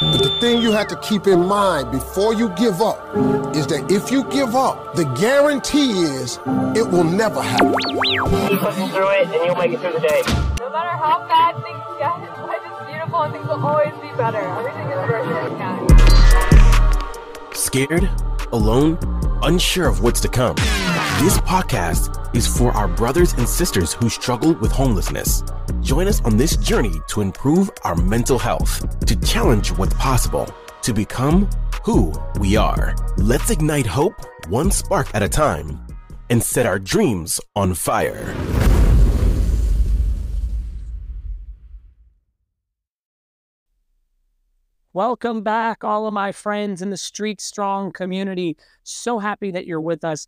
But the thing you have to keep in mind before you give up is that if you give up, the guarantee is it will never happen. Keep pushing through it, and you'll make it through the day. No matter how bad things get, life is beautiful and things will always be better. Everything is worth it. Yeah. Scared? Alone? Unsure of what's to come? This podcast is for our brothers and sisters who struggle with homelessness. Join us on this journey to improve our mental health, to challenge what's possible, to become who we are. Let's ignite hope one spark at a time and set our dreams on fire. Welcome back, all of my friends in the Street Strong community. So happy that you're with us.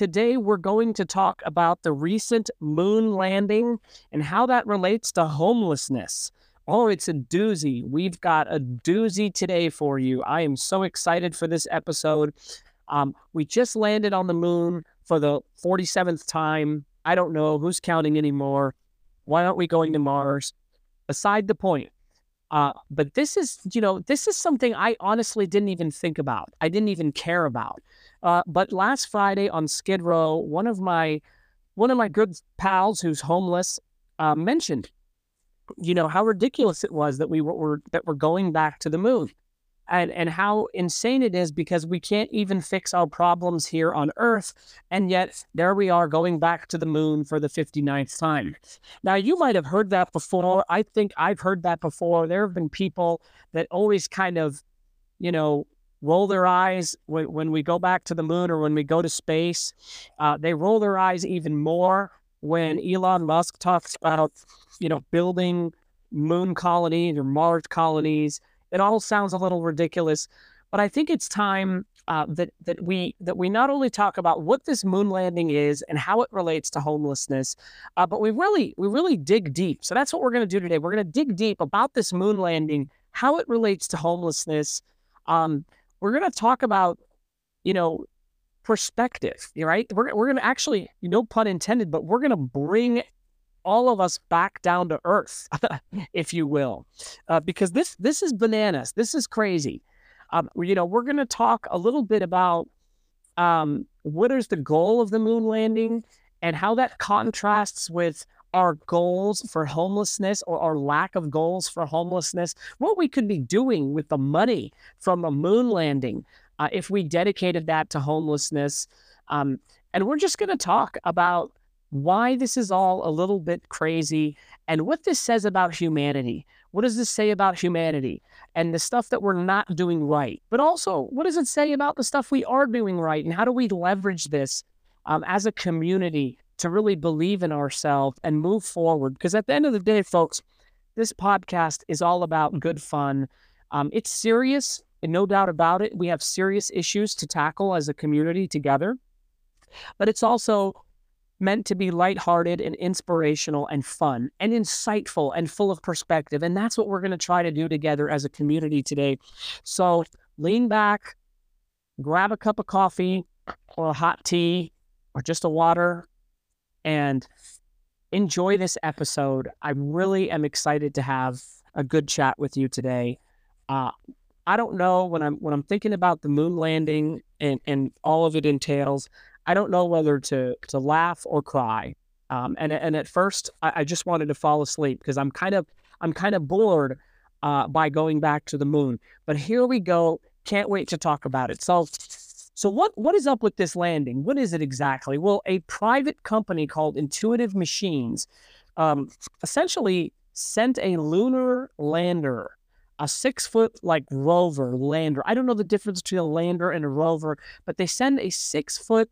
Today, we're going to talk about the recent moon landing and how that relates to homelessness. Oh, it's a doozy. We've got a doozy today for you. I am so excited for this episode. Um, we just landed on the moon for the 47th time. I don't know who's counting anymore. Why aren't we going to Mars? Aside the point, uh, but this is, you know, this is something I honestly didn't even think about. I didn't even care about. Uh, but last Friday on Skid Row, one of my one of my good pals who's homeless uh, mentioned, you know, how ridiculous it was that we were, were that we're going back to the moon and, and how insane it is because we can't even fix our problems here on Earth. And yet, there we are going back to the moon for the 59th time. Now, you might have heard that before. I think I've heard that before. There have been people that always kind of, you know, roll their eyes when, when we go back to the moon or when we go to space. Uh, they roll their eyes even more when Elon Musk talks about, you know, building moon colonies or Mars colonies it all sounds a little ridiculous, but I think it's time uh, that that we that we not only talk about what this moon landing is and how it relates to homelessness, uh, but we really we really dig deep. So that's what we're going to do today. We're going to dig deep about this moon landing, how it relates to homelessness. Um, we're going to talk about, you know, perspective. Right? We're we're going to actually, no pun intended, but we're going to bring all of us back down to earth, if you will, uh, because this this is bananas. This is crazy. Um, you know, we're going to talk a little bit about um, what is the goal of the moon landing and how that contrasts with our goals for homelessness or our lack of goals for homelessness, what we could be doing with the money from a moon landing uh, if we dedicated that to homelessness. Um, and we're just going to talk about why this is all a little bit crazy and what this says about humanity. What does this say about humanity and the stuff that we're not doing right? But also, what does it say about the stuff we are doing right? And how do we leverage this um, as a community to really believe in ourselves and move forward? Because at the end of the day, folks, this podcast is all about good fun. Um, it's serious, and no doubt about it. We have serious issues to tackle as a community together. But it's also meant to be lighthearted and inspirational and fun and insightful and full of perspective. And that's what we're going to try to do together as a community today. So lean back, grab a cup of coffee or a hot tea or just a water and enjoy this episode. I really am excited to have a good chat with you today. Uh, I don't know when I'm when I'm thinking about the moon landing and, and all of it entails. I don't know whether to to laugh or cry. Um, and and at first, I, I, just wanted to fall asleep because I'm kind of I'm kind of bored uh, by going back to the moon. But here we go. Can't wait to talk about it. So, so what what is up with this landing? What is it exactly? Well, a private company called Intuitive Machines um, essentially sent a lunar lander a six foot like rover lander. I don't know the difference between a lander and a rover, but they send a six foot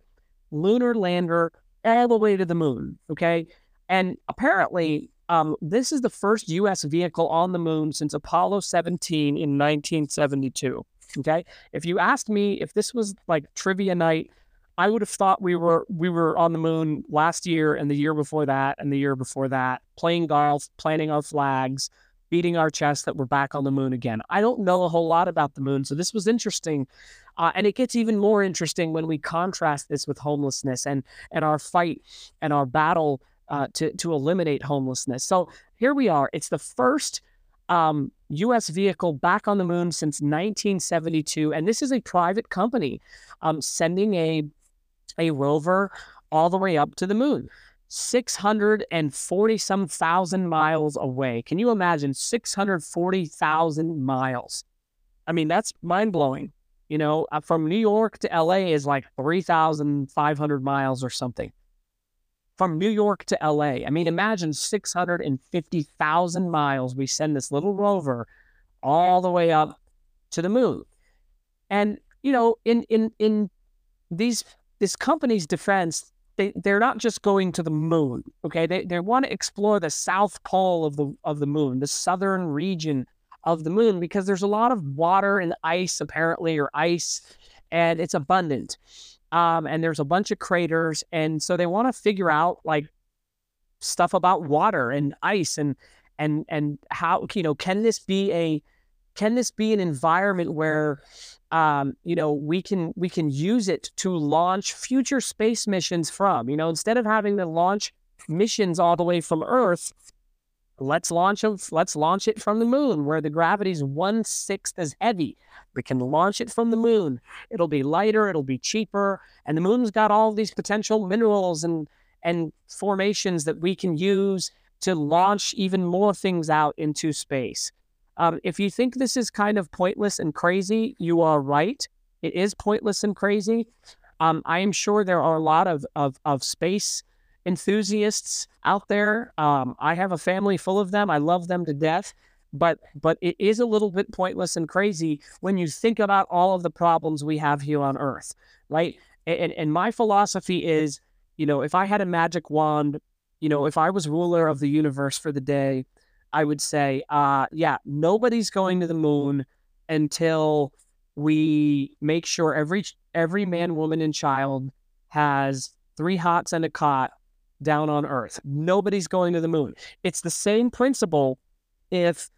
lunar lander all the way to the moon. Okay. And apparently, um, this is the first U.S. vehicle on the moon since Apollo 17 in 1972. Okay. If you asked me if this was like trivia night, I would have thought we were we were on the moon last year and the year before that and the year before that, playing golf, planting our flags, beating our chest that we're back on the moon again. I don't know a whole lot about the moon, so this was interesting uh, and it gets even more interesting when we contrast this with homelessness and, and our fight and our battle uh, to, to eliminate homelessness. So here we are. It's the first um, U.S. vehicle back on the moon since 1972, and this is a private company um, sending a a rover all the way up to the moon. 640 some thousand miles away. Can you imagine 640,000 miles? I mean, that's mind blowing. You know, uh, from New York to LA is like 3,500 miles or something. From New York to LA. I mean, imagine 650,000 miles. We send this little rover all the way up to the moon. And, you know, in, in, in these, this company's defense, they, they're not just going to the moon. Okay. They, they want to explore the south pole of the, of the moon, the southern region of the moon, because there's a lot of water and ice, apparently, or ice, and it's abundant. Um, and there's a bunch of craters. And so they want to figure out like stuff about water and ice and, and, and how, you know, can this be a, can this be an environment where um, you know, we can we can use it to launch future space missions from. You know, instead of having to launch missions all the way from Earth, let's launch them. Let's launch it from the moon, where the gravity is one sixth as heavy. We can launch it from the moon. It'll be lighter. It'll be cheaper, and the moon's got all these potential minerals and and formations that we can use to launch even more things out into space. Um, if you think this is kind of pointless and crazy, you are right. It is pointless and crazy. Um, I am sure there are a lot of, of, of space enthusiasts out there. Um, I have a family full of them. I love them to death. But but it is a little bit pointless and crazy when you think about all of the problems we have here on Earth, right? And, and my philosophy is, you know, if I had a magic wand, you know, if I was ruler of the universe for the day, I would say, uh, yeah, nobody's going to the moon until we make sure every every man, woman, and child has three hots and a cot down on Earth. Nobody's going to the moon. It's the same principle if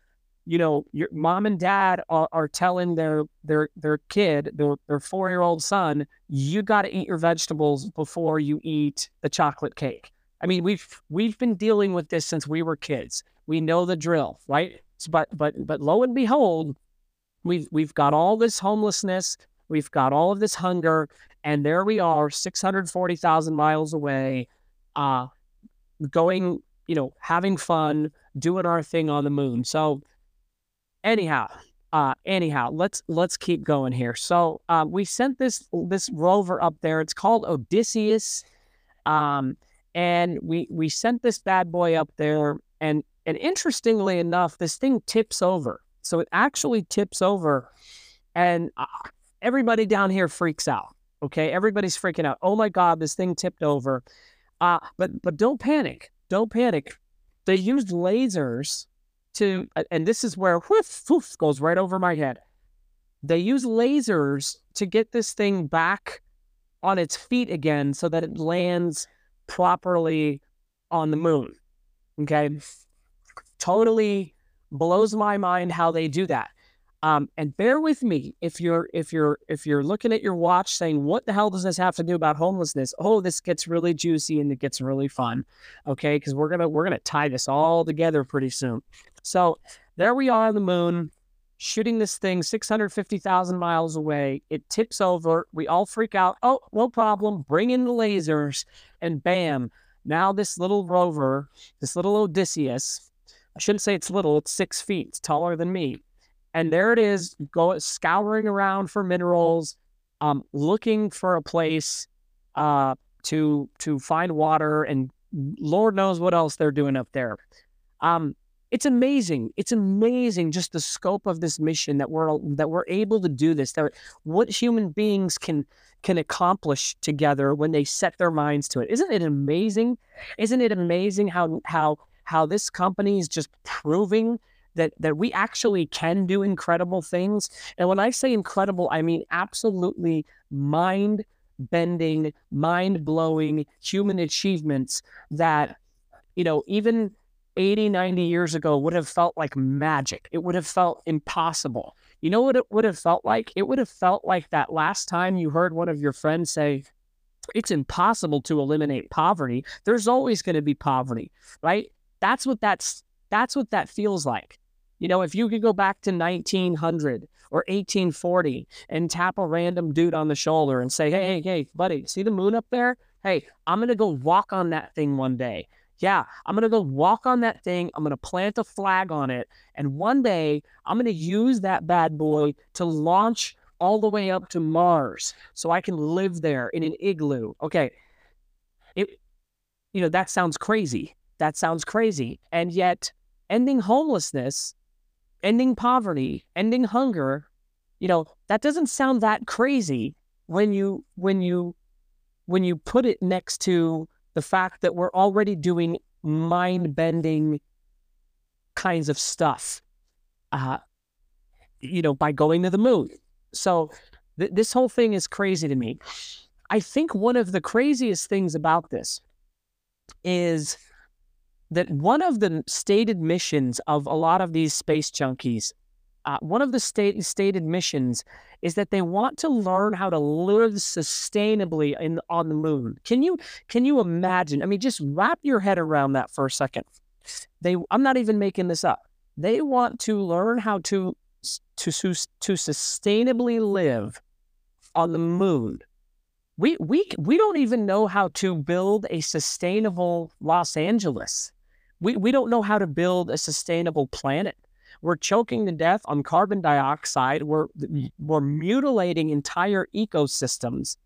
you know your mom and dad are, are telling their their their kid their, their four year old son you got to eat your vegetables before you eat the chocolate cake i mean we've we've been dealing with this since we were kids we know the drill, right? But but but lo and behold, we've we've got all this homelessness, we've got all of this hunger, and there we are, six hundred forty thousand miles away, uh, going, you know, having fun, doing our thing on the moon. So, anyhow, uh, anyhow, let's let's keep going here. So uh, we sent this this rover up there. It's called Odysseus, um, and we we sent this bad boy up there, and and interestingly enough, this thing tips over. So it actually tips over, and uh, everybody down here freaks out. Okay, everybody's freaking out. Oh my God, this thing tipped over. Uh, but but don't panic. Don't panic. They used lasers to, and this is where whoof, whoof goes right over my head. They use lasers to get this thing back on its feet again so that it lands properly on the moon. Okay totally blows my mind how they do that. Um, and bear with me if you're if you're if you're looking at your watch saying what the hell does this have to do about homelessness? Oh, this gets really juicy and it gets really fun. Okay, because we're gonna we're gonna tie this all together pretty soon. So there we are on the moon, shooting this thing 650,000 miles away. It tips over. We all freak out. Oh, no problem. Bring in the lasers, and bam! Now this little rover, this little Odysseus, I shouldn't say it's little, it's six feet, it's taller than me. And there it is, go scouring around for minerals, um, looking for a place uh, to to find water, and Lord knows what else they're doing up there. Um, it's amazing. It's amazing just the scope of this mission that we're that we're able to do this. That what human beings can can accomplish together when they set their minds to it. Isn't it amazing? Isn't it amazing how how how this company is just proving that that we actually can do incredible things. And when I say incredible, I mean absolutely mind bending, mind blowing human achievements that, you know, even 80, 90 years ago would have felt like magic. It would have felt impossible. You know what it would have felt like? It would have felt like that last time you heard one of your friends say, it's impossible to eliminate poverty. There's always going to be poverty, right? That's what that's that's what that feels like. You know, if you could go back to 1900 or 1840 and tap a random dude on the shoulder and say, hey, hey, hey, buddy, see the moon up there? Hey, I'm going to go walk on that thing one day. Yeah, I'm going to go walk on that thing. I'm going to plant a flag on it. And one day I'm going to use that bad boy to launch all the way up to Mars so I can live there in an igloo. Okay. It, you know, that sounds crazy. That sounds crazy. And yet, ending homelessness, ending poverty, ending hunger, you know, that doesn't sound that crazy when you, when you, when you put it next to the fact that we're already doing mind bending kinds of stuff, uh, you know, by going to the moon. So th- this whole thing is crazy to me. I think one of the craziest things about this is that one of the stated missions of a lot of these space junkies, uh, one of the state, stated missions is that they want to learn how to live sustainably in, on the moon. Can you can you imagine? I mean, just wrap your head around that for a second. They, I'm not even making this up. They want to learn how to to to sustainably live on the moon. We we we don't even know how to build a sustainable Los Angeles. We we don't know how to build a sustainable planet. We're choking to death on carbon dioxide. We're we're mutilating entire ecosystems.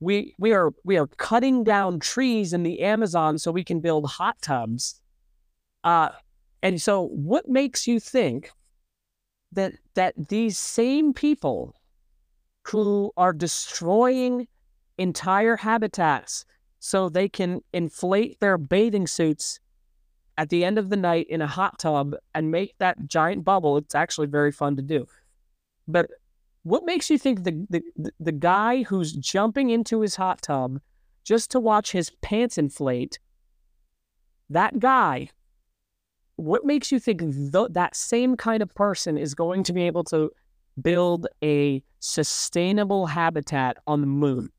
We we are we are cutting down trees in the Amazon so we can build hot tubs. Uh, and so, what makes you think that that these same people who are destroying entire habitats so they can inflate their bathing suits at the end of the night in a hot tub and make that giant bubble it's actually very fun to do but what makes you think the the, the guy who's jumping into his hot tub just to watch his pants inflate that guy what makes you think th- that same kind of person is going to be able to build a sustainable habitat on the moon?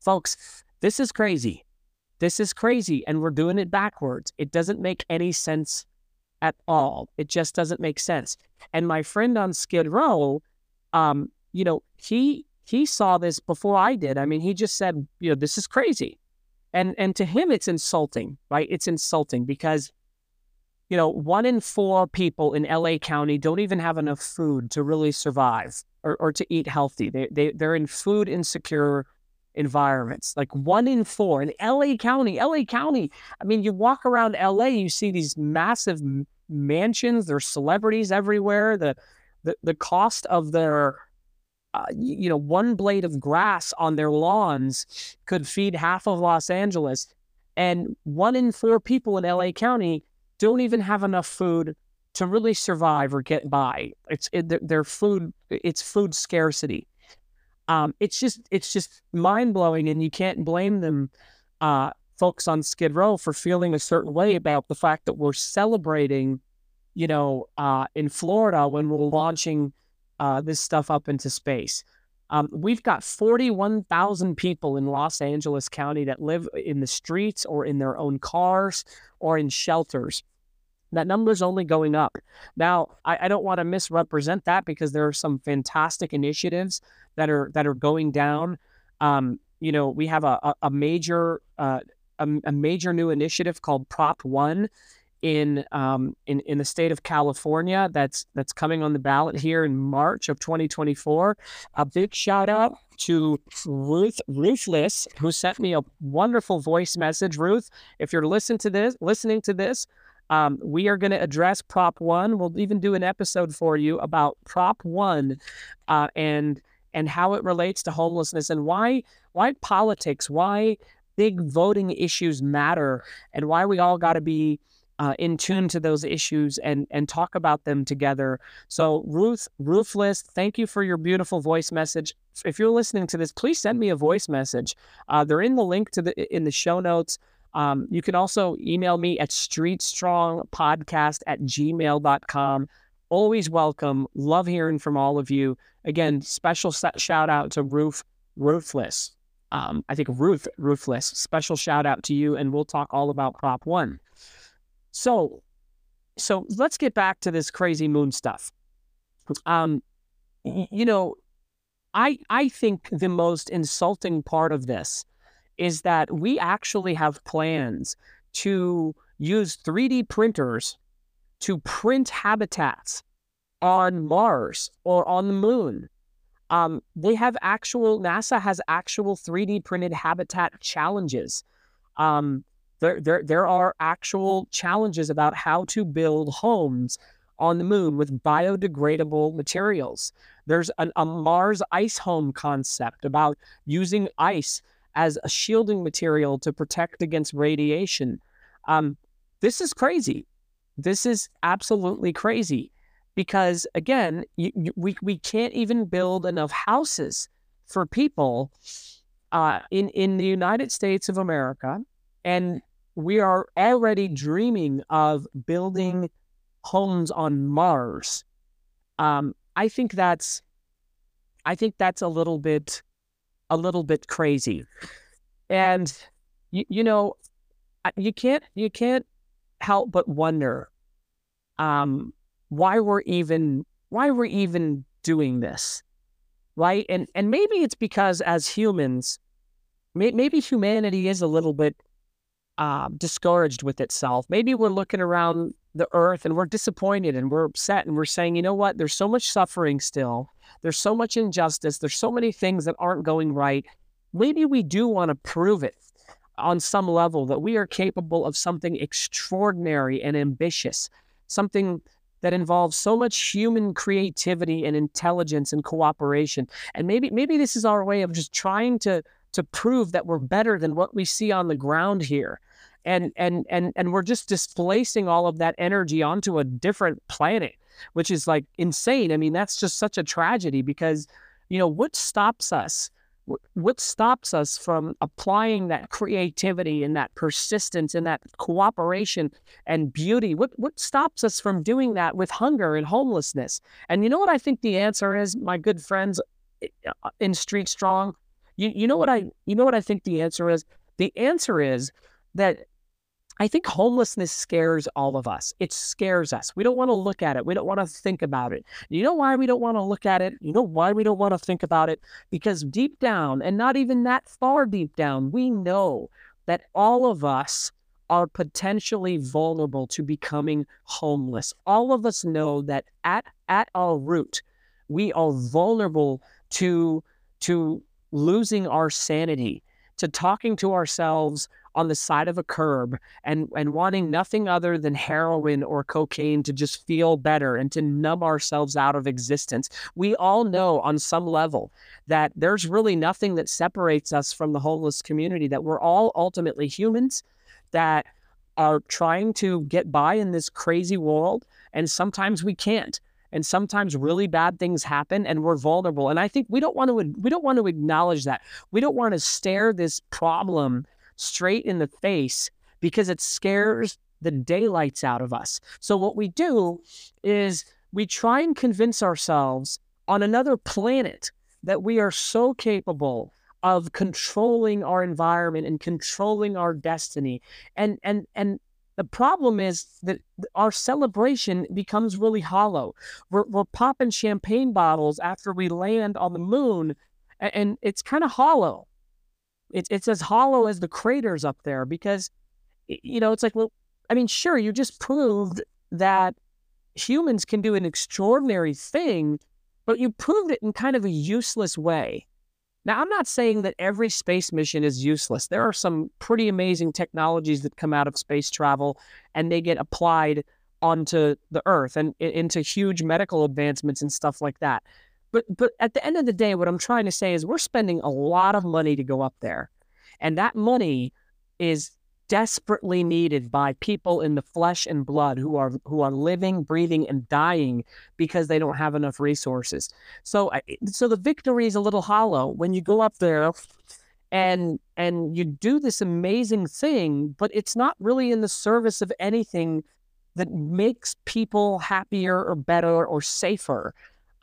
Folks, this is crazy. This is crazy, and we're doing it backwards. It doesn't make any sense at all. It just doesn't make sense. And my friend on Skid Row, um, you know, he he saw this before I did. I mean, he just said, you know, this is crazy. And and to him it's insulting, right? It's insulting because you know, one in four people in LA County don't even have enough food to really survive or, or to eat healthy. They, they, they're in food insecure environments. Like one in four in LA County, LA County. I mean, you walk around LA, you see these massive mansions, there's celebrities everywhere. The, the, the cost of their, uh, you know, one blade of grass on their lawns could feed half of Los Angeles. And one in four people in LA County don't even have enough food to really survive or get by. It's it, their food. It's food scarcity. Um, it's just it's just mind blowing, and you can't blame them, uh, folks on Skid Row, for feeling a certain way about the fact that we're celebrating, you know, uh, in Florida when we're launching uh, this stuff up into space. Um, we've got 41,000 people in Los Angeles County that live in the streets or in their own cars or in shelters. That number is only going up. Now, I, I don't want to misrepresent that because there are some fantastic initiatives that are that are going down. Um, you know, we have a, a, major uh, a, a major new initiative called Prop One in um, in in the state of California that's that's coming on the ballot here in March of 2024. A big shout out to Ruth Ruthless who sent me a wonderful voice message. Ruth, if you're listening to this, listening to this, um, we are going to address Prop One. We'll even do an episode for you about Prop One uh, and and how it relates to homelessness and why why politics, why big voting issues matter, and why we all got to be uh, in tune to those issues and and talk about them together. So Ruth, Ruthless, thank you for your beautiful voice message. If you're listening to this, please send me a voice message. Uh, they're in the link to the in the show notes. Um, you can also email me at streetstrongpodcast at gmail.com. Always welcome. Love hearing from all of you. Again, special shout out to Ruth Ruthless. Um, I think Ruth Ruthless. Special shout out to you, and we'll talk all about Prop One. So, so let's get back to this crazy moon stuff. Um, you know, I I think the most insulting part of this is that we actually have plans to use 3D printers to print habitats on Mars or on the moon. Um, they have actual NASA has actual 3D printed habitat challenges. Um, there, there, there are actual challenges about how to build homes on the moon with biodegradable materials. There's an, a Mars ice home concept about using ice as a shielding material to protect against radiation. Um, this is crazy. This is absolutely crazy because, again, you, you, we, we can't even build enough houses for people uh, in, in the United States of America. And we are already dreaming of building homes on Mars. Um, I think that's, I think that's a little bit, a little bit crazy, and you, you know, you can't, you can't help but wonder, um, why we're even, why we're even doing this, right? And and maybe it's because as humans, may, maybe humanity is a little bit uh, discouraged with itself. Maybe we're looking around the earth and we're disappointed and we're upset and we're saying, you know what? There's so much suffering still. There's so much injustice. There's so many things that aren't going right. Maybe we do want to prove it on some level that we are capable of something extraordinary and ambitious, something that involves so much human creativity and intelligence and cooperation. And maybe maybe this is our way of just trying to to prove that we're better than what we see on the ground here and and and and we're just displacing all of that energy onto a different planet which is like insane i mean that's just such a tragedy because you know what stops us what stops us from applying that creativity and that persistence and that cooperation and beauty? What what stops us from doing that with hunger and homelessness? And you know what i think the answer is my good friends eh, uh, in street strong? You, you know what i you know what i think the answer is? The answer is that I think homelessness scares all of us. It scares us. We don't want to look at it. We don't want to think about it. You know why we don't want to look at it? You know why we don't want to think about it? Because deep down, and not even that far deep down, we know that all of us are potentially vulnerable to becoming homeless. All of us know that at, at our root, we are vulnerable to, to losing our sanity, to talking to ourselves on the side of a curb and, and wanting nothing other than heroin or cocaine to just feel better and to numb ourselves out of existence. We all know on some level that there's really nothing that separates us from the homeless community, that we're all ultimately humans that are trying to get by in this crazy world. And sometimes we can't and sometimes really bad things happen and we're vulnerable and i think we don't want to we don't want to acknowledge that we don't want to stare this problem straight in the face because it scares the daylights out of us. So, what we do is we try and convince ourselves on another planet that we are so capable of controlling our environment and controlling our destiny. And, and, and, the problem is that our celebration becomes really hollow. We're, we're popping champagne bottles after we land on the moon, and, and it's kind of hollow it's it's as hollow as the craters up there because you know it's like well I mean sure you just proved that humans can do an extraordinary thing but you proved it in kind of a useless way. Now I'm not saying that every space mission is useless. There are some pretty amazing technologies that come out of space travel and they get applied onto the earth and into huge medical advancements and stuff like that. But but at the end of the day, what I'm trying to say is we're spending a lot of money to go up there. And that money is desperately needed by people in the flesh and blood who are who are living, breathing, and dying because they don't have enough resources. So so the victory is a little hollow when you go up there and and you do this amazing thing, but it's not really in the service of anything that makes people happier or better or safer.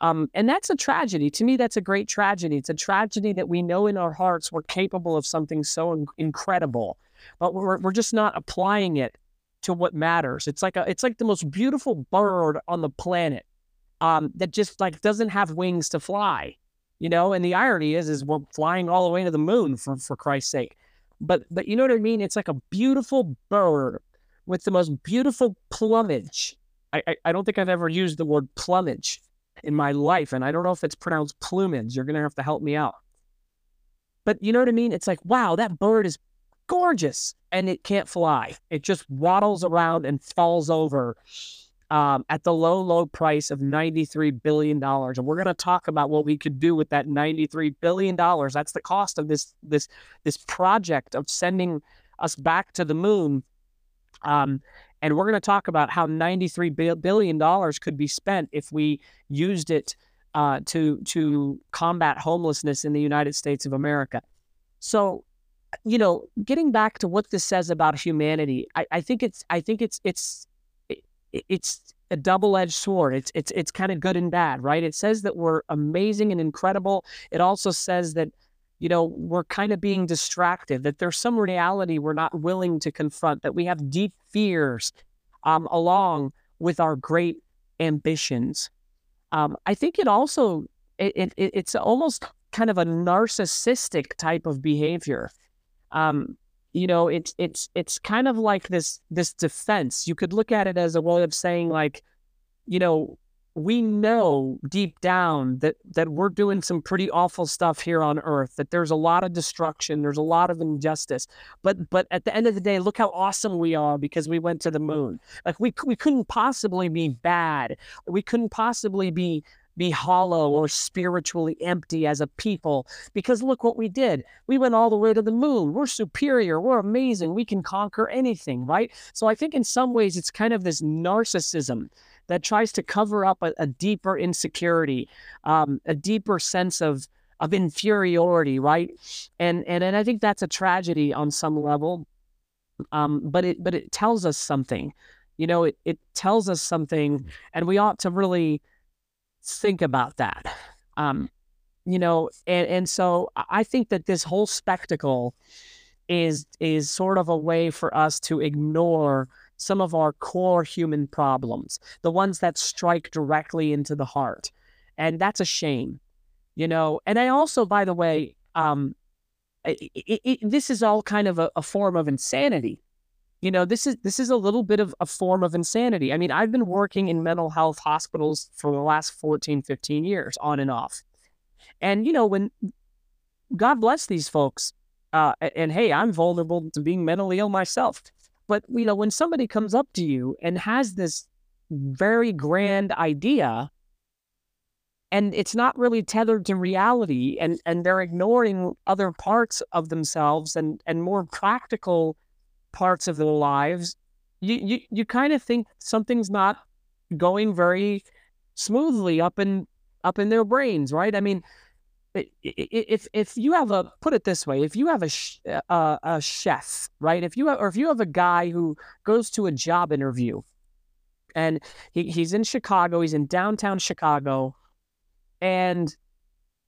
Um, and that's a tragedy. To me, that's a great tragedy. It's a tragedy that we know in our hearts we're capable of something so in- incredible, but we're, we're just not applying it to what matters. It's like a it's like the most beautiful bird on the planet um, that just like doesn't have wings to fly, you know. And the irony is, is we're flying all the way to the moon for for Christ's sake. But but you know what I mean? It's like a beautiful bird with the most beautiful plumage. I, I, I don't think I've ever used the word plumage in my life, and I don't know if it's pronounced plumage. You're gonna have to help me out. But you know what I mean? It's like, wow, that bird is gorgeous, and it can't fly. It just waddles around and falls over um, at the low, low price of $93 billion. And we're going to talk about what we could do with that $93 billion. That's the cost of this, this, this project of sending us back to the moon. Um, and we're going to talk about how $93 billion could be spent if we used it uh, to, to combat homelessness in the United States of America. So, you know, getting back to what this says about humanity, I, I think it's, I think it's, it's, it's a double-edged sword. It's it's it's kind of good and bad, right? It says that we're amazing and incredible. It also says that you know we're kind of being distracted. That there's some reality we're not willing to confront. That we have deep fears, um, along with our great ambitions. Um, I think it also it, it it's almost kind of a narcissistic type of behavior. Um, you know it's it's it's kind of like this this defense. You could look at it as a way of saying like you know we know deep down that that we're doing some pretty awful stuff here on earth that there's a lot of destruction there's a lot of injustice. But but at the end of the day look how awesome we are because we went to the moon. Like we we couldn't possibly be bad. We couldn't possibly be be hollow or spiritually empty as a people because look what we did. We went all the way to the moon. We're superior. We're amazing. We can conquer anything, right? So I think in some ways it's kind of this narcissism that tries to cover up a, a deeper insecurity, um, a deeper sense of of inferiority, right? And and and I think that's a tragedy on some level. Um, but it but it tells us something. You know, it it tells us something, and we ought to really think about that. Um, you know, and, and so I think that this whole spectacle is is sort of a way for us to ignore some of our core human problems, the ones that strike directly into the heart. And that's a shame, you know. And I also, by the way, um, it, it, it, this is all kind of a, a form of insanity you know this is this is a little bit of a form of insanity. I mean i've been working in mental health hospitals for the last 14 15 years on and off. And you know when god bless these folks uh, and hey i'm vulnerable to being mentally ill myself. But you know when somebody comes up to you and has this very grand idea and it's not really tethered to reality and and they're ignoring other parts of themselves and and more practical parts of their lives, you you, you kind of think something's not going very smoothly up in up in their brains, right? I mean, if if you have a put it this way, if you have a a, uh, a chef, right? If you have, or if you have a guy who goes to a job interview, and he, he's in Chicago, he's in downtown Chicago, and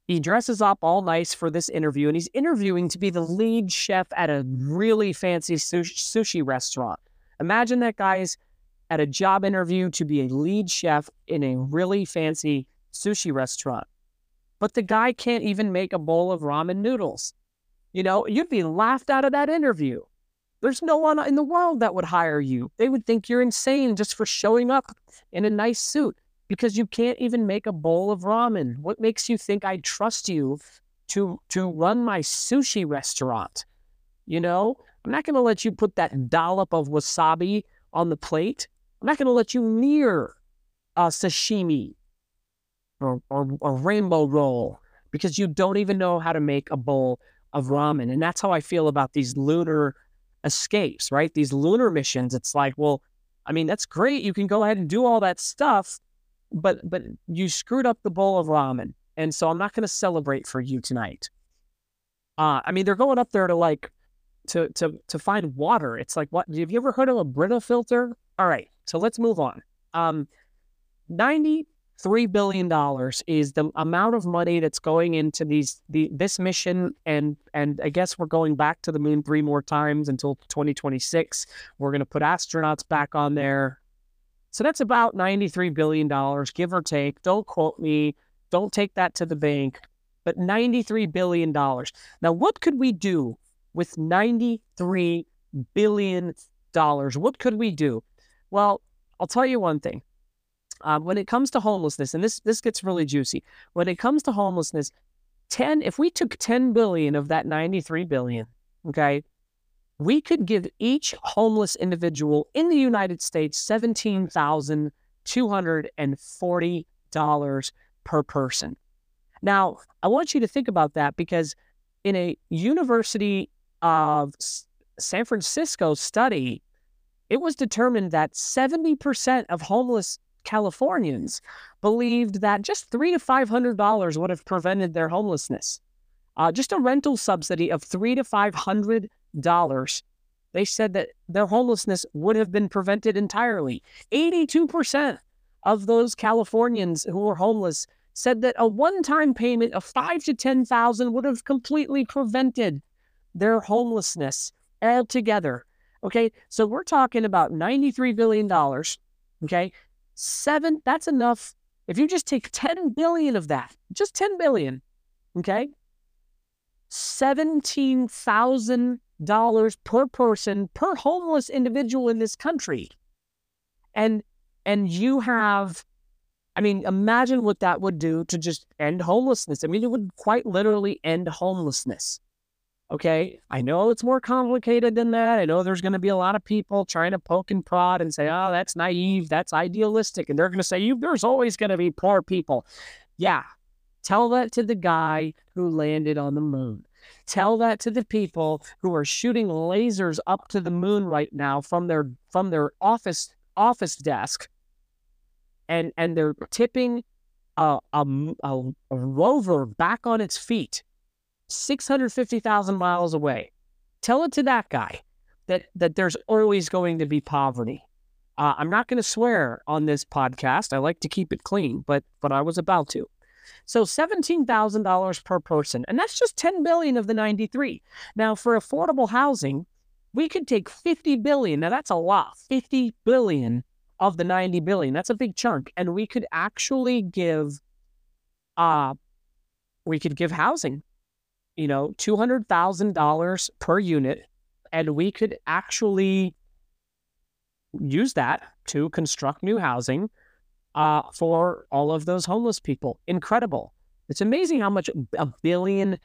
he dresses up all nice for this interview, and he's interviewing to be the lead chef at a really fancy sushi restaurant. Imagine that guy's at a job interview to be a lead chef in a really fancy sushi restaurant. But the guy can't even make a bowl of ramen noodles. You know, you'd be laughed out of that interview. There's no one in the world that would hire you. They would think you're insane just for showing up in a nice suit because you can't even make a bowl of ramen. What makes you think I trust you to to run my sushi restaurant? You know, I'm not going to let you put that dollop of wasabi on the plate. I'm not going to let you near a sashimi or, or a rainbow roll because you don't even know how to make a bowl of ramen. And that's how I feel about these lunar escapes, right? These lunar missions. It's like, well, I mean, that's great. You can go ahead and do all that stuff, but but you screwed up the bowl of ramen, and so I'm not going to celebrate for you tonight. Uh, I mean, they're going up there to like to to to find water. It's like what? Have you ever heard of a Brita filter? All right, so let's move on. Um, ninety three billion dollars is the amount of money that's going into these the this mission and and I guess we're going back to the moon three more times until 2026. We're going to put astronauts back on there. So that's about 93 billion dollars give or take. Don't quote me. Don't take that to the bank. But 93 billion dollars. Now what could we do with 93 billion dollars? What could we do? Well, I'll tell you one thing um, when it comes to homelessness, and this this gets really juicy. When it comes to homelessness, ten if we took ten billion of that ninety three billion, okay, we could give each homeless individual in the United States seventeen thousand two hundred and forty dollars per person. Now, I want you to think about that because in a University of San Francisco study, it was determined that 70% of homeless Californians believed that just three to five hundred dollars would have prevented their homelessness. Uh, just a rental subsidy of three to five hundred dollars. They said that their homelessness would have been prevented entirely. Eighty-two percent of those Californians who were homeless said that a one-time payment of five to ten thousand would have completely prevented their homelessness altogether. Okay, so we're talking about ninety-three billion dollars. Okay, Seven, that's enough. If you just take 10 billion of that, just 10 billion, okay? $17,000 per person per homeless individual in this country. And and you have I mean, imagine what that would do to just end homelessness. I mean, it would quite literally end homelessness. Okay. I know it's more complicated than that. I know there's going to be a lot of people trying to poke and prod and say, oh, that's naive. That's idealistic. And they're going to say, you, there's always going to be poor people. Yeah. Tell that to the guy who landed on the moon. Tell that to the people who are shooting lasers up to the moon right now from their from their office office desk, and and they're tipping a, a, a, a rover back on its feet 650,000 miles away. Tell it to that guy that, that there's always going to be poverty. Uh, I'm not going to swear on this podcast. I like to keep it clean, but but I was about to. So $17,000 per person, and that's just 10 billion of the 93. Now for affordable housing, we could take 50 billion. Now that's a lot. 50 billion of the 90 billion. That's a big chunk and we could actually give uh we could give housing you know, $200,000 per unit, and we could actually use that to construct new housing uh, for all of those homeless people. Incredible. It's amazing how much a billion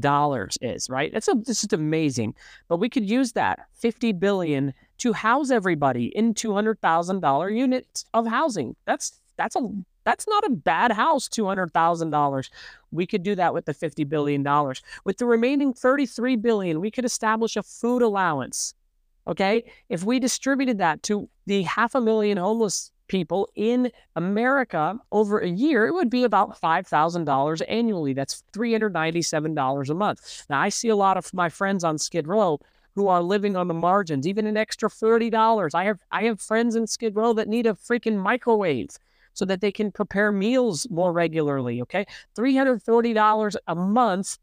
dollars is, right? It's a is amazing. But we could use that 50 billion to house everybody in $200,000 units of housing. That's that's a that's not a bad house, $200,000. We could do that with the $50 billion. With the remaining 33 billion, we could establish a food allowance. Okay. If we distributed that to the half a million homeless people in America over a year, it would be about $5,000 annually. That's $397 a month. Now, I see a lot of my friends on Skid Row who are living on the margins, even an extra $30. I have I have friends in Skid Row that need a freaking microwave so that they can prepare meals more regularly. Okay. $340 a month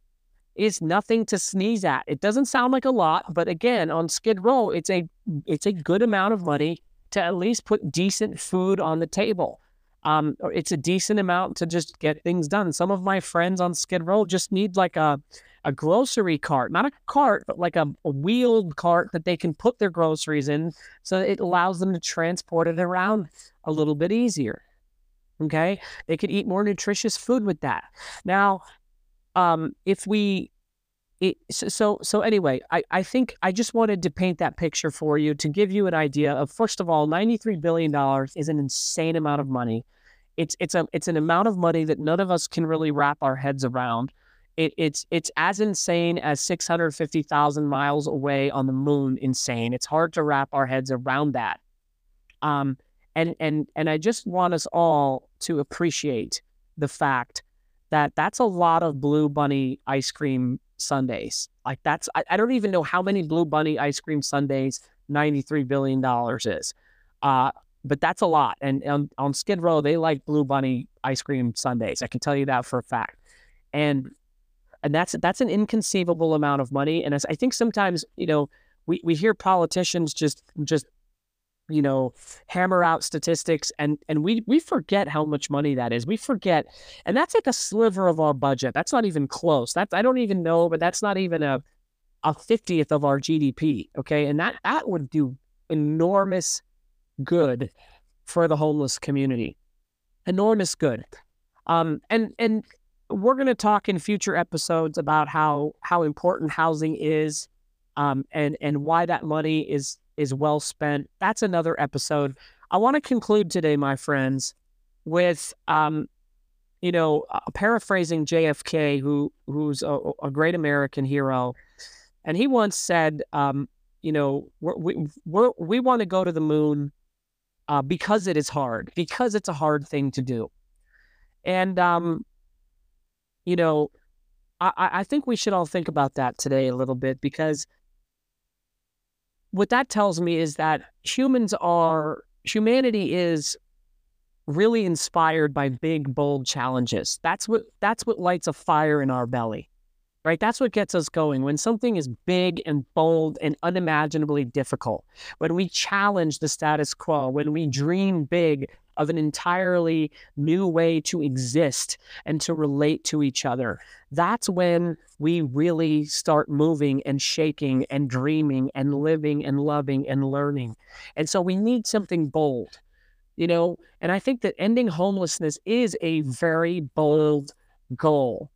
is nothing to sneeze at. It doesn't sound like a lot, but again, on Skid Row, it's a it's a good amount of money to at least put decent food on the table. Um, it's a decent amount to just get things done. Some of my friends on Skid Row just need like a a grocery cart, not a cart, but like a, a wheeled cart that they can put their groceries in, so it allows them to transport it around a little bit easier. Okay. They could eat more nutritious food with that. Now, um, if we, it, so, so anyway, I, I think I just wanted to paint that picture for you to give you an idea of, first of all, $93 billion is an insane amount of money. It's, it's a, it's an amount of money that none of us can really wrap our heads around. It, it's it's as insane as 650,000 miles away on the moon insane. It's hard to wrap our heads around that. Um, and and and I just want us all to appreciate the fact that that's a lot of Blue Bunny ice cream sundaes. Like that's I, I don't even know how many Blue Bunny ice cream sundaes ninety three billion dollars is. Uh, but that's a lot. And on, on Skid Row, they like Blue Bunny ice cream sundaes. I can tell you that for a fact. And and that's that's an inconceivable amount of money. And as I think sometimes you know we we hear politicians just just you know hammer out statistics and and we we forget how much money that is. We forget and that's like a sliver of our budget. That's not even close. That's i don't even know but that's not even a a 50th of our gdp okay? And that that would do enormous good for the homeless community. Enormous good. Um and and we're going to talk in future episodes about how how important housing is um and and why that money is is well spent. That's another episode. I want to conclude today, my friends, with um, you know, uh, paraphrasing JFK, who who's a, a, great American hero, and he once said, um, you know, we're, we we're, we want to go to the moon uh, because it is hard, because it's a hard thing to do, and um, you know, I, I think we should all think about that today a little bit because what that tells me is that humans are humanity is really inspired by big bold challenges. That's what that's what lights a fire in our belly right? That's what gets us going. When something is big and bold and unimaginably difficult when we challenge the status quo when we dream big of an entirely new way to exist and to relate to each other. That's when we really start moving and shaking and dreaming and living and loving and learning. And so we need something bold, you know? And I think that ending homelessness is a very bold goal.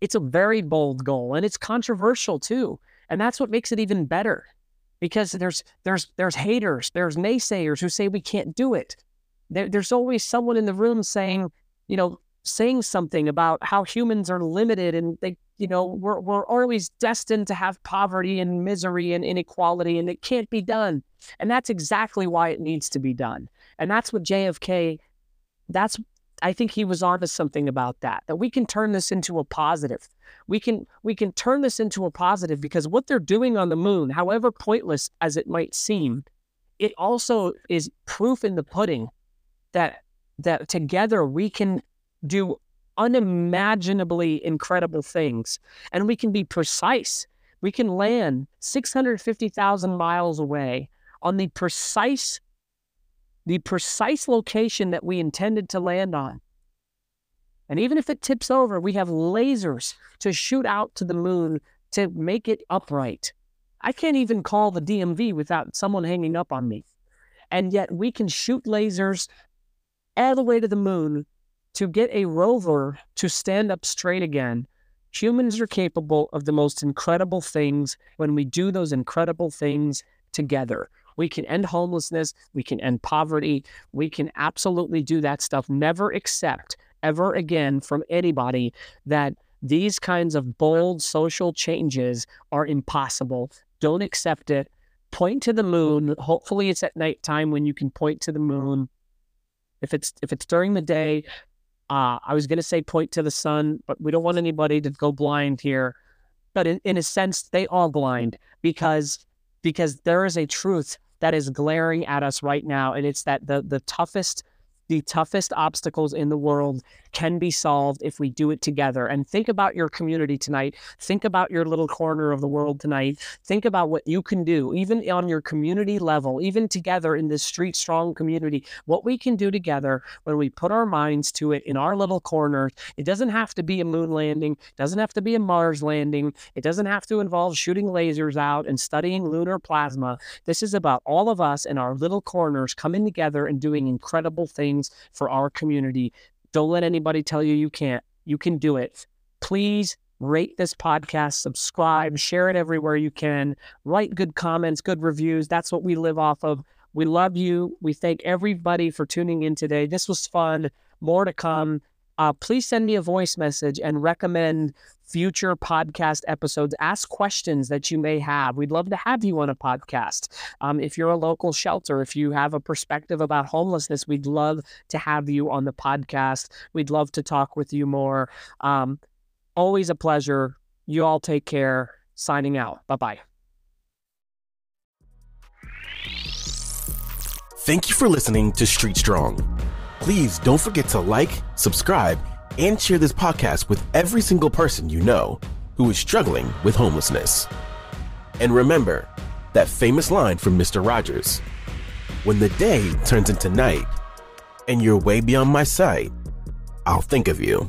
It's a very bold goal and it's controversial too. And that's what makes it even better because there's there's there's haters, there's naysayers who say we can't do it there, there's always someone in the room saying, you know, saying something about how humans are limited and they, you know, we're, we're always destined to have poverty and misery and inequality and it can't be done. And that's exactly why it needs to be done. And that's what JFK, that's, I think he was onto something about that, that we can turn this into a positive. We can, we can turn this into a positive because what they're doing on the moon, however pointless as it might seem, it also is proof in the pudding that that together we can do unimaginably incredible things and we can be precise. We can land 650,000 miles away on the precise the precise location that we intended to land on. And even if it tips over, we have lasers to shoot out to the moon to make it upright. I can't even call the DMV without someone hanging up on me. And yet we can shoot lasers all the way to the moon to get a rover to stand up straight again. Humans are capable of the most incredible things when we do those incredible things together. We can end homelessness. We can end poverty. We can absolutely do that stuff. Never accept ever again from anybody that these kinds of bold social changes are impossible. Don't accept it. Point to the moon. Hopefully, it's at nighttime when you can point to the moon if it's if it's during the day, uh, I was going to say point to the sun, but we don't want anybody to go blind here. But in, in a sense, they are blind because because there is a truth that is glaring at us right now, and it's that the the toughest the toughest obstacles in the world can be solved if we do it together. And think about your community tonight. Think about your little corner of the world tonight. Think about what you can do, even on your community level, even together in this street strong community, what we can do together when we put our minds to it in our little corner. It doesn't have to be a moon landing, it doesn't have to be a Mars landing, it doesn't have to involve shooting lasers out and studying lunar plasma. This is about all of us in our little corners coming together and doing incredible things things for our community. Don't let anybody tell you you can't. You can do it. Please rate this podcast, subscribe, share it everywhere you can, write good comments, good reviews. That's what we live off of. We love you. We thank everybody for tuning in today. This was fun. More to come uh, please send me a voice message and recommend future podcast episodes. Ask questions that you may have. We'd love to have you on a podcast. Um, if you're a local shelter, if you have a perspective about homelessness, we'd love to have you on the podcast. We'd love to talk with you more. Um, always a pleasure. You all take care. Signing out. Bye bye. Thank you for listening to Street Strong. Please don't forget to like, subscribe, and share this podcast with every single person you know who is struggling with homelessness. And remember that famous line from Mr. Rogers When the day turns into night and you're way beyond my sight, I'll think of you.